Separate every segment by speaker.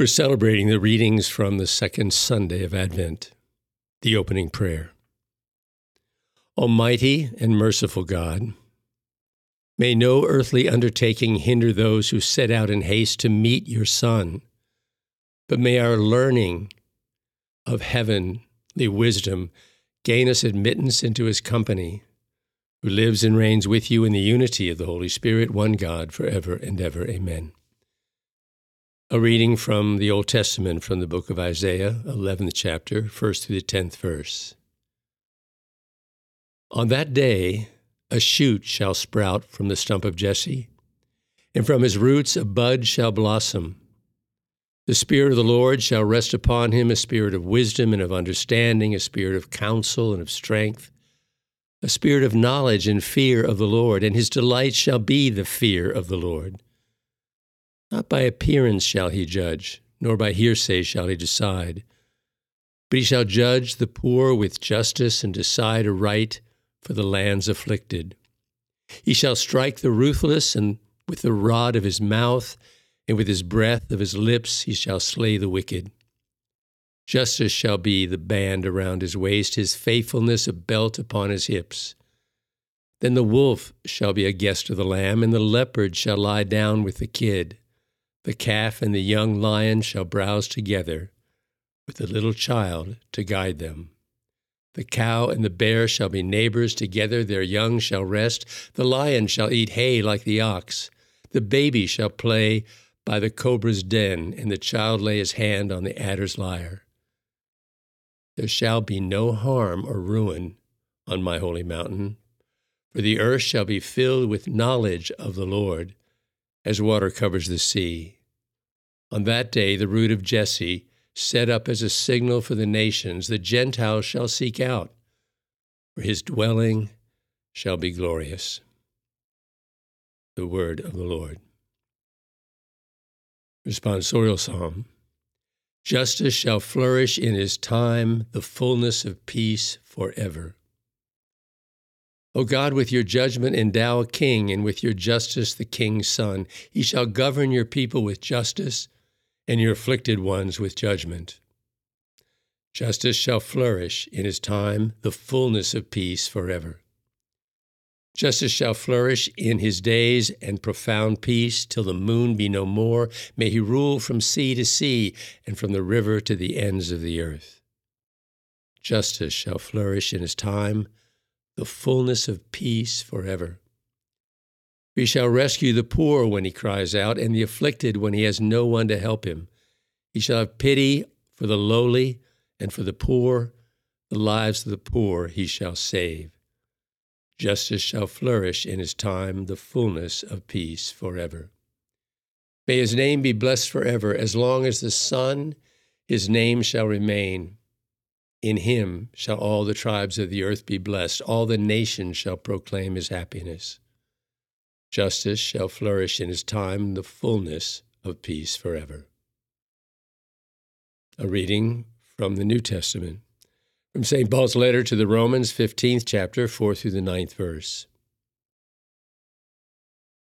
Speaker 1: We're celebrating the readings from the second Sunday of Advent, the opening prayer. Almighty and merciful God, may no earthly undertaking hinder those who set out in haste to meet your Son, but may our learning of heavenly wisdom gain us admittance into his company, who lives and reigns with you in the unity of the Holy Spirit, one God, forever and ever. Amen. A reading from the Old Testament from the book of Isaiah, 11th chapter, 1st through the 10th verse. On that day, a shoot shall sprout from the stump of Jesse, and from his roots a bud shall blossom. The Spirit of the Lord shall rest upon him a spirit of wisdom and of understanding, a spirit of counsel and of strength, a spirit of knowledge and fear of the Lord, and his delight shall be the fear of the Lord. Not by appearance shall he judge, nor by hearsay shall he decide. But he shall judge the poor with justice and decide aright for the land's afflicted. He shall strike the ruthless, and with the rod of his mouth and with his breath of his lips he shall slay the wicked. Justice shall be the band around his waist, his faithfulness a belt upon his hips. Then the wolf shall be a guest of the lamb, and the leopard shall lie down with the kid. The calf and the young lion shall browse together, with the little child to guide them. The cow and the bear shall be neighbors together, their young shall rest. The lion shall eat hay like the ox. The baby shall play by the cobra's den, and the child lay his hand on the adder's lyre. There shall be no harm or ruin on my holy mountain, for the earth shall be filled with knowledge of the Lord as water covers the sea. On that day, the root of Jesse, set up as a signal for the nations, the Gentiles shall seek out, for his dwelling shall be glorious. The word of the Lord. Responsorial Psalm Justice shall flourish in his time, the fullness of peace forever. O God, with your judgment endow a king, and with your justice the king's son. He shall govern your people with justice, and your afflicted ones with judgment. Justice shall flourish in his time, the fullness of peace forever. Justice shall flourish in his days, and profound peace till the moon be no more. May he rule from sea to sea, and from the river to the ends of the earth. Justice shall flourish in his time, the fullness of peace forever. He shall rescue the poor when he cries out, and the afflicted when he has no one to help him. He shall have pity for the lowly and for the poor. The lives of the poor he shall save. Justice shall flourish in his time, the fullness of peace forever. May his name be blessed forever. As long as the sun, his name shall remain. In him shall all the tribes of the earth be blessed, all the nations shall proclaim his happiness. Justice shall flourish in his time, the fullness of peace forever. A reading from the New Testament, from St. Paul's letter to the Romans, 15th chapter, 4 through the 9th verse.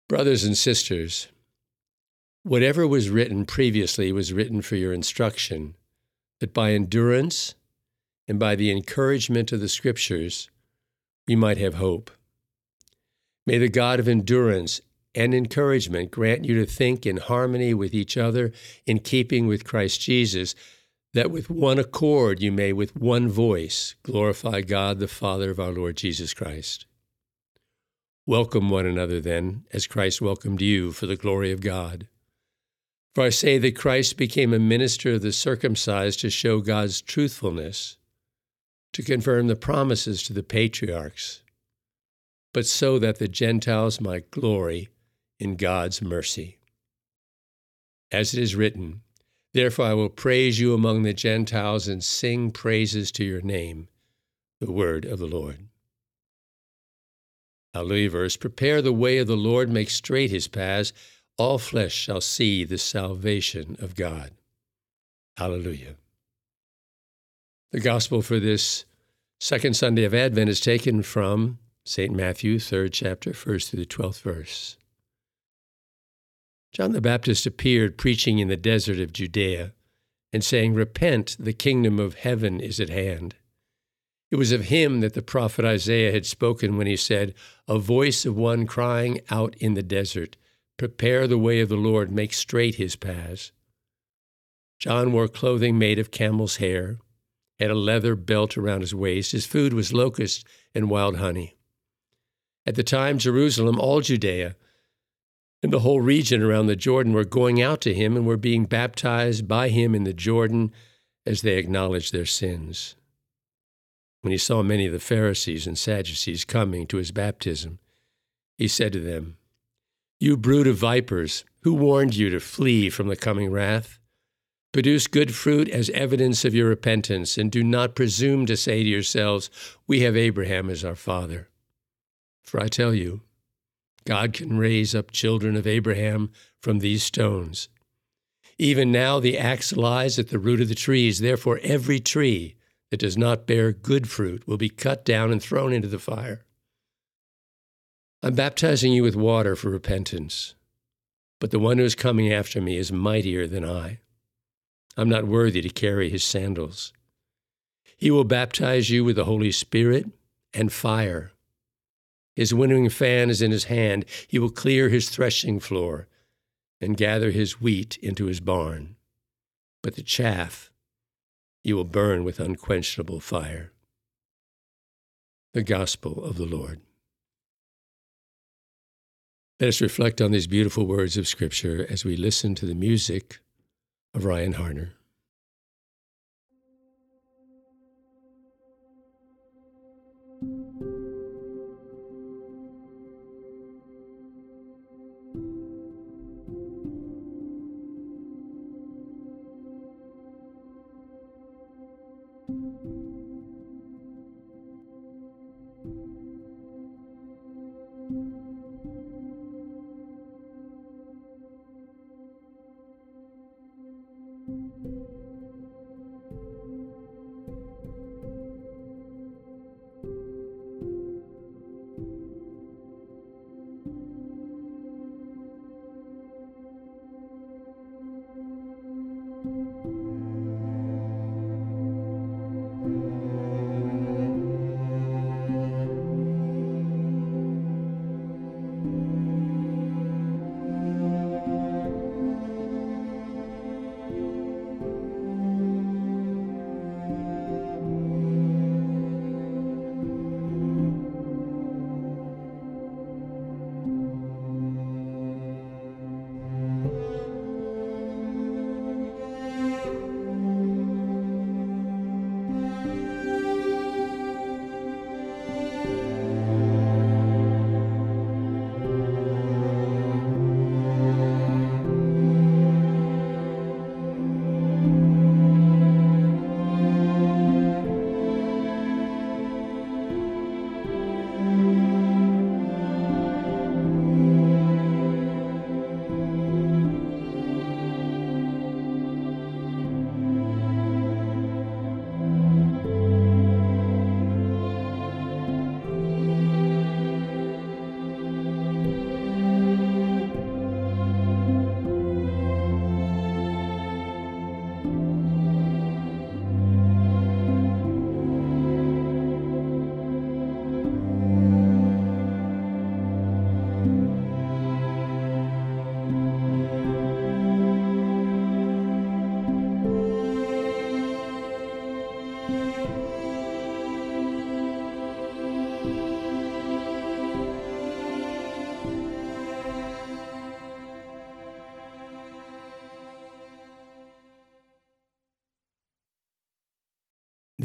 Speaker 1: Brothers and sisters, whatever was written previously was written for your instruction, that by endurance, and by the encouragement of the Scriptures, we might have hope. May the God of endurance and encouragement grant you to think in harmony with each other, in keeping with Christ Jesus, that with one accord you may with one voice glorify God the Father of our Lord Jesus Christ. Welcome one another then, as Christ welcomed you for the glory of God. For I say that Christ became a minister of the circumcised to show God's truthfulness to confirm the promises to the patriarchs, but so that the Gentiles might glory in God's mercy. As it is written, Therefore I will praise you among the Gentiles and sing praises to your name, the word of the Lord. Hallelujah verse Prepare the way of the Lord, make straight his paths. All flesh shall see the salvation of God. Hallelujah. The gospel for this second Sunday of Advent is taken from St. Matthew, third chapter, first through the twelfth verse. John the Baptist appeared preaching in the desert of Judea and saying, Repent, the kingdom of heaven is at hand. It was of him that the prophet Isaiah had spoken when he said, A voice of one crying out in the desert, Prepare the way of the Lord, make straight his paths. John wore clothing made of camel's hair, had a leather belt around his waist. His food was locusts and wild honey. At the time, Jerusalem, all Judea, and the whole region around the Jordan were going out to him and were being baptized by him in the Jordan as they acknowledged their sins. When he saw many of the Pharisees and Sadducees coming to his baptism, he said to them, You brood of vipers, who warned you to flee from the coming wrath? Produce good fruit as evidence of your repentance, and do not presume to say to yourselves, We have Abraham as our father. For I tell you, God can raise up children of Abraham from these stones. Even now the axe lies at the root of the trees. Therefore, every tree that does not bear good fruit will be cut down and thrown into the fire. I'm baptizing you with water for repentance, but the one who is coming after me is mightier than I. I'm not worthy to carry his sandals. He will baptize you with the Holy Spirit and fire. His winnowing fan is in his hand. He will clear his threshing floor and gather his wheat into his barn. But the chaff he will burn with unquenchable fire. The Gospel of the Lord. Let us reflect on these beautiful words of Scripture as we listen to the music of Ryan Harner.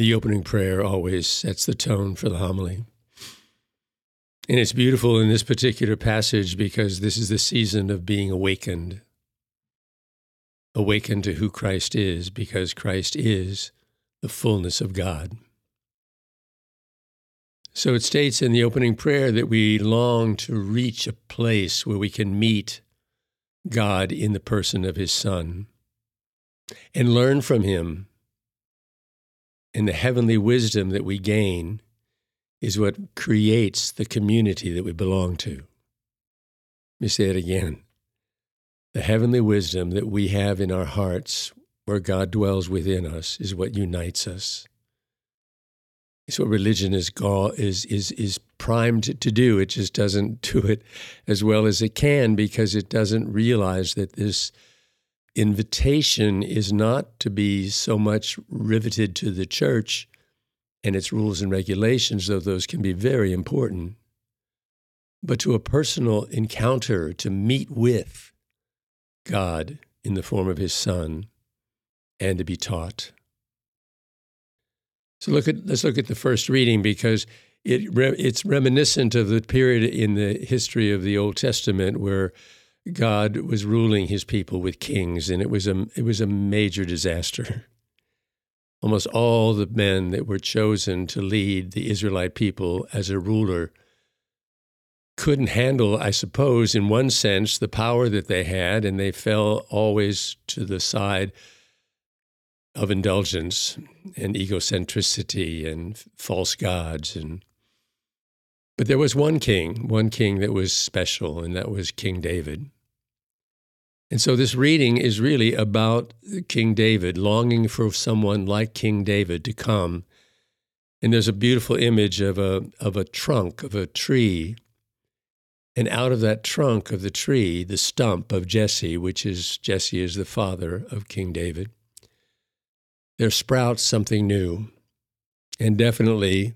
Speaker 1: The opening prayer always sets the tone for the homily. And it's beautiful in this particular passage because this is the season of being awakened. Awakened to who Christ is because Christ is the fullness of God. So it states in the opening prayer that we long to reach a place where we can meet God in the person of His Son and learn from Him and the heavenly wisdom that we gain is what creates the community that we belong to. Let me say it again. The heavenly wisdom that we have in our hearts, where God dwells within us, is what unites us. It's what religion is is is is primed to do. It just doesn't do it as well as it can because it doesn't realize that this invitation is not to be so much riveted to the church and its rules and regulations, though those can be very important, but to a personal encounter, to meet with God in the form of His Son, and to be taught. So look at let's look at the first reading because it it's reminiscent of the period in the history of the Old Testament where God was ruling His people with kings, and it was a it was a major disaster. Almost all the men that were chosen to lead the Israelite people as a ruler couldn't handle, I suppose, in one sense, the power that they had, and they fell always to the side of indulgence and egocentricity and false gods and but there was one king, one king that was special, and that was King David. And so this reading is really about King David, longing for someone like King David to come. And there's a beautiful image of a, of a trunk of a tree. And out of that trunk of the tree, the stump of Jesse, which is Jesse is the father of King David, there sprouts something new. And definitely,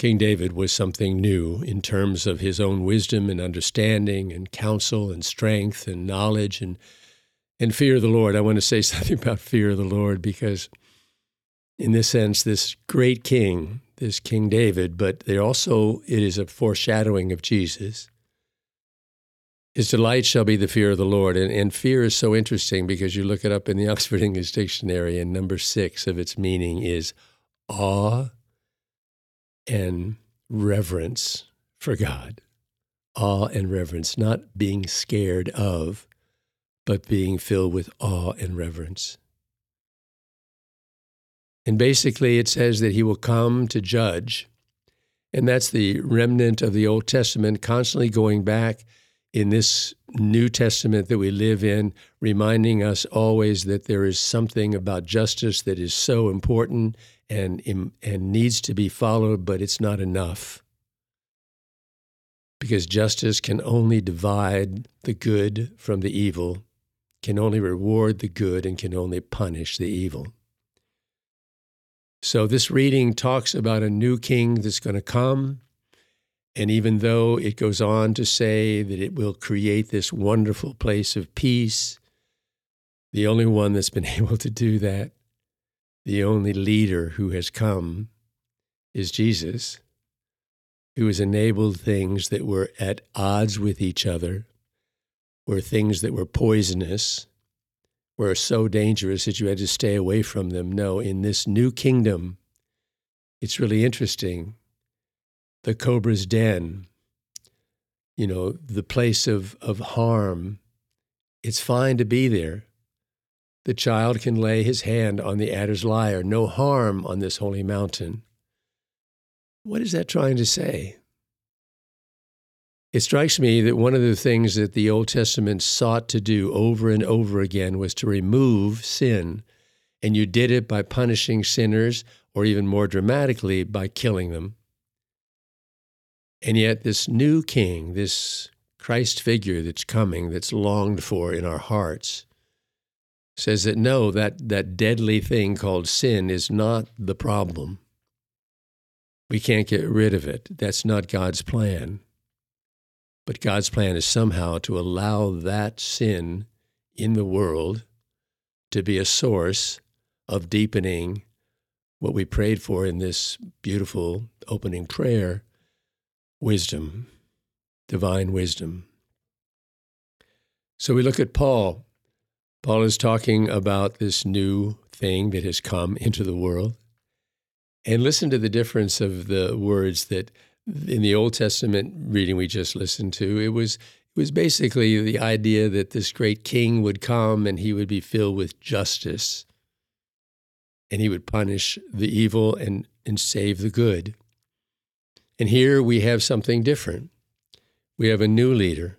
Speaker 1: King David was something new in terms of his own wisdom and understanding and counsel and strength and knowledge and and fear of the Lord. I want to say something about fear of the Lord because in this sense this great king, this King David, but they also it is a foreshadowing of Jesus. His delight shall be the fear of the Lord. And, and fear is so interesting because you look it up in the Oxford English Dictionary, and number six of its meaning is awe and reverence for God. Awe and reverence, not being scared of, but being filled with awe and reverence. And basically, it says that he will come to judge. And that's the remnant of the Old Testament constantly going back in this New Testament that we live in, reminding us always that there is something about justice that is so important and, and needs to be followed, but it's not enough. Because justice can only divide the good from the evil, can only reward the good, and can only punish the evil. So, this reading talks about a new king that's going to come and even though it goes on to say that it will create this wonderful place of peace, the only one that's been able to do that, the only leader who has come, is Jesus, who has enabled things that were at odds with each other, were things that were poisonous, were so dangerous that you had to stay away from them. No, in this new kingdom, it's really interesting the cobra's den, you know, the place of, of harm, it's fine to be there. The child can lay his hand on the adder's lyre, no harm on this holy mountain. What is that trying to say? It strikes me that one of the things that the Old Testament sought to do over and over again was to remove sin. And you did it by punishing sinners, or even more dramatically, by killing them. And yet, this new king, this Christ figure that's coming, that's longed for in our hearts, says that no, that, that deadly thing called sin is not the problem. We can't get rid of it. That's not God's plan. But God's plan is somehow to allow that sin in the world to be a source of deepening what we prayed for in this beautiful opening prayer wisdom, divine wisdom. So we look at Paul. Paul is talking about this new thing that has come into the world. And listen to the difference of the words that in the Old Testament reading we just listened to. It was it was basically the idea that this great king would come and he would be filled with justice and he would punish the evil and, and save the good. And here we have something different. We have a new leader.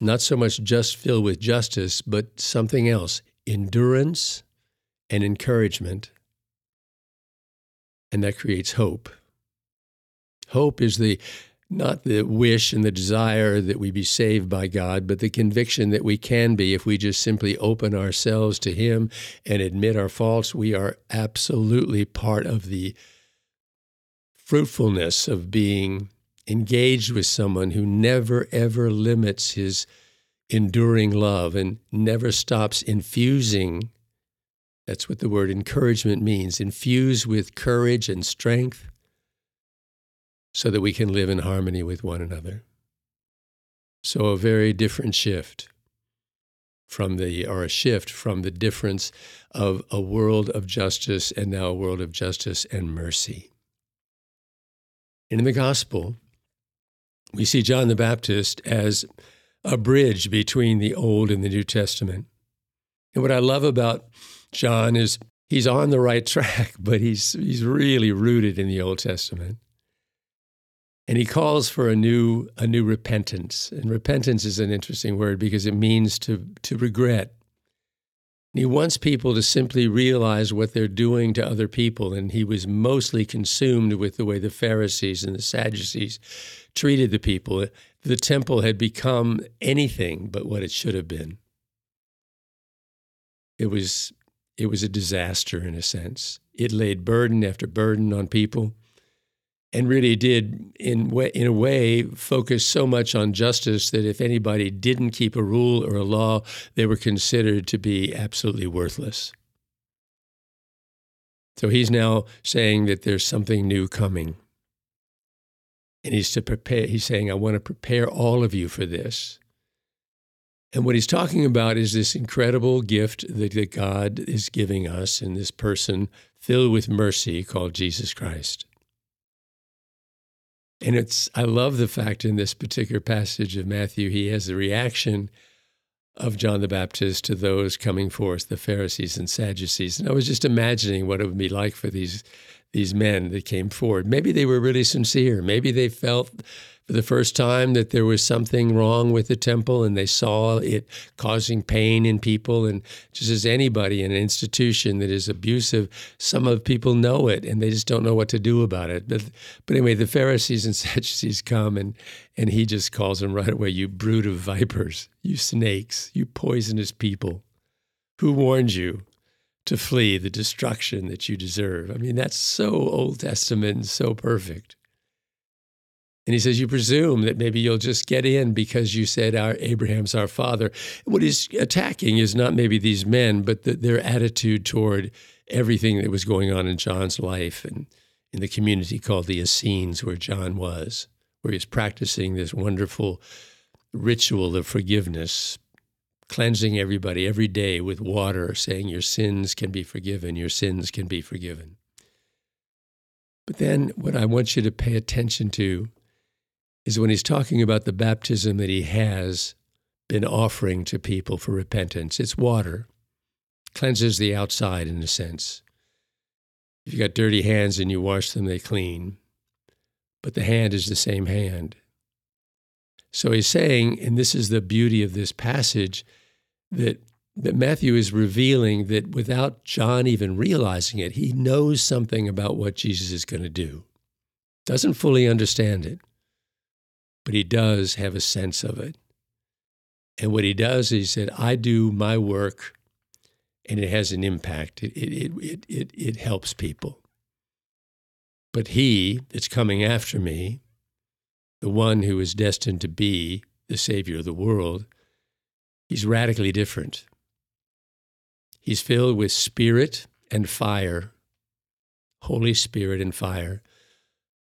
Speaker 1: Not so much just filled with justice, but something else endurance and encouragement. And that creates hope. Hope is the not the wish and the desire that we be saved by God, but the conviction that we can be if we just simply open ourselves to Him and admit our faults. We are absolutely part of the fruitfulness of being engaged with someone who never, ever limits his enduring love and never stops infusing. That's what the word encouragement means infuse with courage and strength so that we can live in harmony with one another. So, a very different shift from the, or a shift from the difference of a world of justice and now a world of justice and mercy. And in the gospel, we see John the Baptist as a bridge between the Old and the New Testament. And what I love about John is he's on the right track, but he's, he's really rooted in the Old Testament. And he calls for a new, a new repentance. And repentance is an interesting word because it means to, to regret. He wants people to simply realize what they're doing to other people. And he was mostly consumed with the way the Pharisees and the Sadducees treated the people. The temple had become anything but what it should have been. It was, it was a disaster in a sense. It laid burden after burden on people and really did, in, in a way, focus so much on justice that if anybody didn't keep a rule or a law, they were considered to be absolutely worthless. So he's now saying that there's something new coming. And he's to prepare, he's saying, I want to prepare all of you for this. And what he's talking about is this incredible gift that, that God is giving us in this person filled with mercy called Jesus Christ. And it's I love the fact in this particular passage of Matthew, he has the reaction of John the Baptist to those coming forth, the Pharisees and Sadducees. And I was just imagining what it would be like for these these men that came forward. Maybe they were really sincere. Maybe they felt the first time that there was something wrong with the temple and they saw it causing pain in people. And just as anybody in an institution that is abusive, some of people know it and they just don't know what to do about it. But, but anyway, the Pharisees and Sadducees come and, and he just calls them right away, you brood of vipers, you snakes, you poisonous people. Who warned you? to flee the destruction that you deserve. I mean, that's so Old Testament and so perfect. And he says, You presume that maybe you'll just get in because you said our Abraham's our father. What he's attacking is not maybe these men, but the, their attitude toward everything that was going on in John's life and in the community called the Essenes, where John was, where he's practicing this wonderful ritual of forgiveness, cleansing everybody every day with water, saying, Your sins can be forgiven, your sins can be forgiven. But then, what I want you to pay attention to is when he's talking about the baptism that he has been offering to people for repentance. It's water, cleanses the outside in a sense. If you've got dirty hands and you wash them, they clean. But the hand is the same hand. So he's saying, and this is the beauty of this passage, that, that Matthew is revealing that without John even realizing it, he knows something about what Jesus is going to do. Doesn't fully understand it, but he does have a sense of it. And what he does is he said, I do my work and it has an impact. It, it, it, it, it helps people. But he that's coming after me, the one who is destined to be the Savior of the world, he's radically different. He's filled with spirit and fire, Holy Spirit and fire.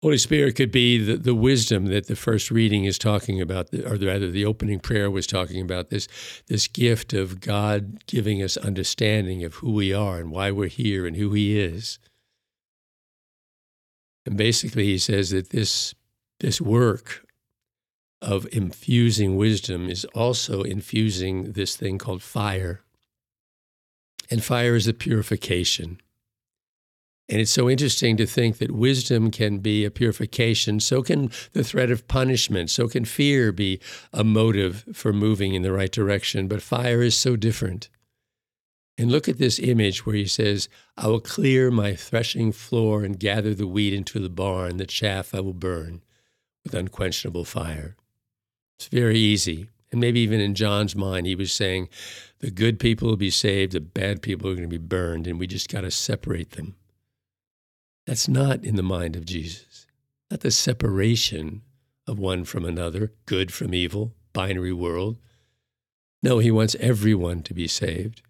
Speaker 1: Holy Spirit could be the, the wisdom that the first reading is talking about, or rather, the opening prayer was talking about this, this gift of God giving us understanding of who we are and why we're here and who He is. And basically, he says that this, this work of infusing wisdom is also infusing this thing called fire. And fire is a purification. And it's so interesting to think that wisdom can be a purification. So can the threat of punishment. So can fear be a motive for moving in the right direction. But fire is so different. And look at this image where he says, I will clear my threshing floor and gather the wheat into the barn, the chaff I will burn with unquenchable fire. It's very easy. And maybe even in John's mind, he was saying, the good people will be saved, the bad people are going to be burned, and we just got to separate them. That's not in the mind of Jesus. Not the separation of one from another, good from evil, binary world. No, he wants everyone to be saved.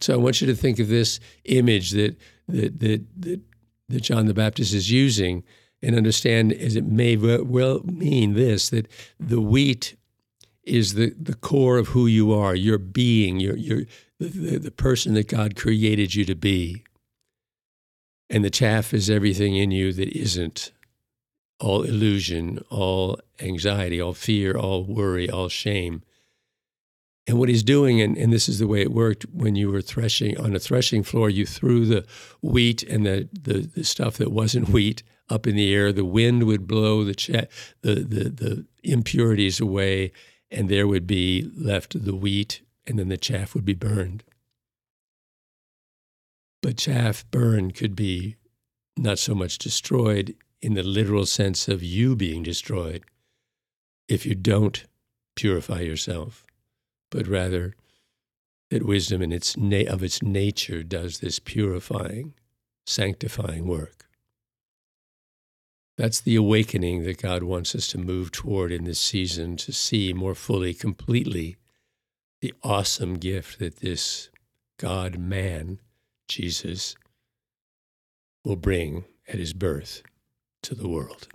Speaker 1: So I want you to think of this image that that that that, that John the Baptist is using and understand as it may well mean this that the wheat is the, the core of who you are, your being, your, your, the, the person that God created you to be. And the chaff is everything in you that isn't all illusion, all anxiety, all fear, all worry, all shame. And what he's doing, and, and this is the way it worked when you were threshing on a threshing floor, you threw the wheat and the, the, the stuff that wasn't wheat up in the air. The wind would blow the, cha- the, the, the impurities away, and there would be left the wheat, and then the chaff would be burned. But chaff burned could be not so much destroyed in the literal sense of you being destroyed if you don't purify yourself, but rather that wisdom in its na- of its nature does this purifying, sanctifying work. That's the awakening that God wants us to move toward in this season to see more fully, completely, the awesome gift that this God man, Jesus, will bring at his birth to the world.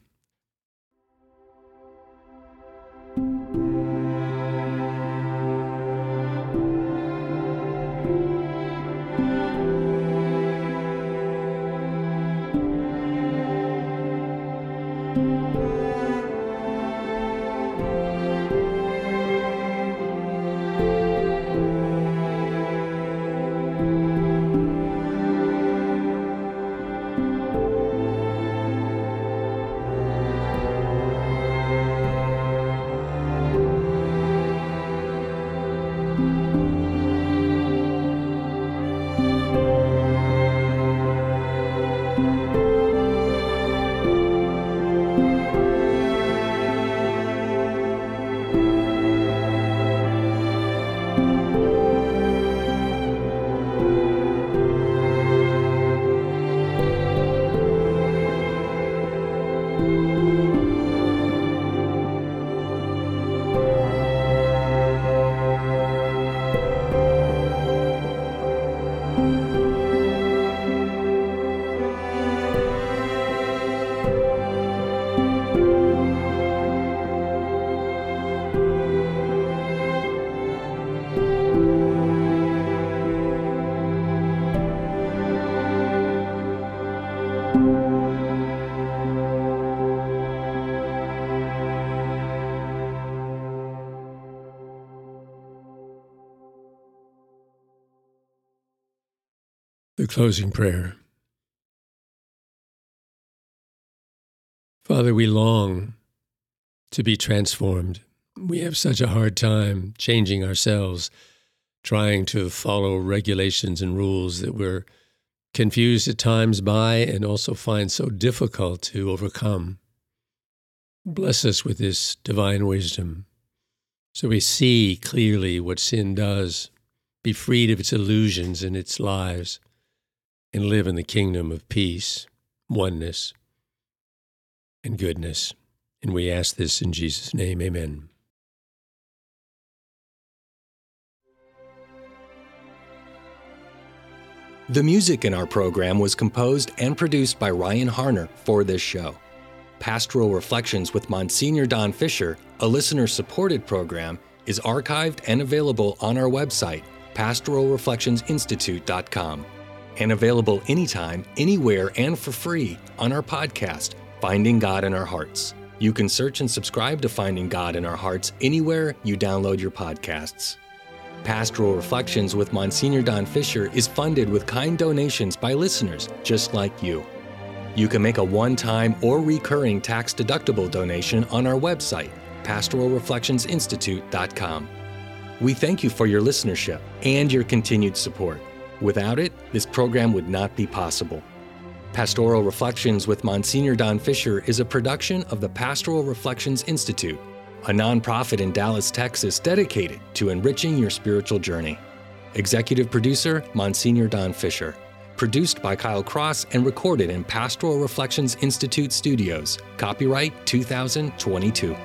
Speaker 1: Closing prayer. Father, we long to be transformed. We have such a hard time changing ourselves, trying to follow regulations and rules that we're confused at times by and also find so difficult to overcome. Bless us with this divine wisdom so we see clearly what sin does, be freed of its illusions and its lies and live in the kingdom of peace, oneness, and goodness. And we ask this in Jesus' name. Amen.
Speaker 2: The music in our program was composed and produced by Ryan Harner for this show. Pastoral Reflections with Monsignor Don Fisher, a listener supported program, is archived and available on our website, pastoralreflectionsinstitute.com and available anytime, anywhere, and for free on our podcast, Finding God in Our Hearts. You can search and subscribe to Finding God in Our Hearts anywhere you download your podcasts. Pastoral Reflections with Monsignor Don Fisher is funded with kind donations by listeners just like you. You can make a one time or recurring tax deductible donation on our website, pastoralreflectionsinstitute.com. We thank you for your listenership and your continued support. Without it, this program would not be possible. Pastoral Reflections with Monsignor Don Fisher is a production of the Pastoral Reflections Institute, a nonprofit in Dallas, Texas dedicated to enriching your spiritual journey. Executive producer, Monsignor Don Fisher. Produced by Kyle Cross and recorded in Pastoral Reflections Institute studios. Copyright 2022.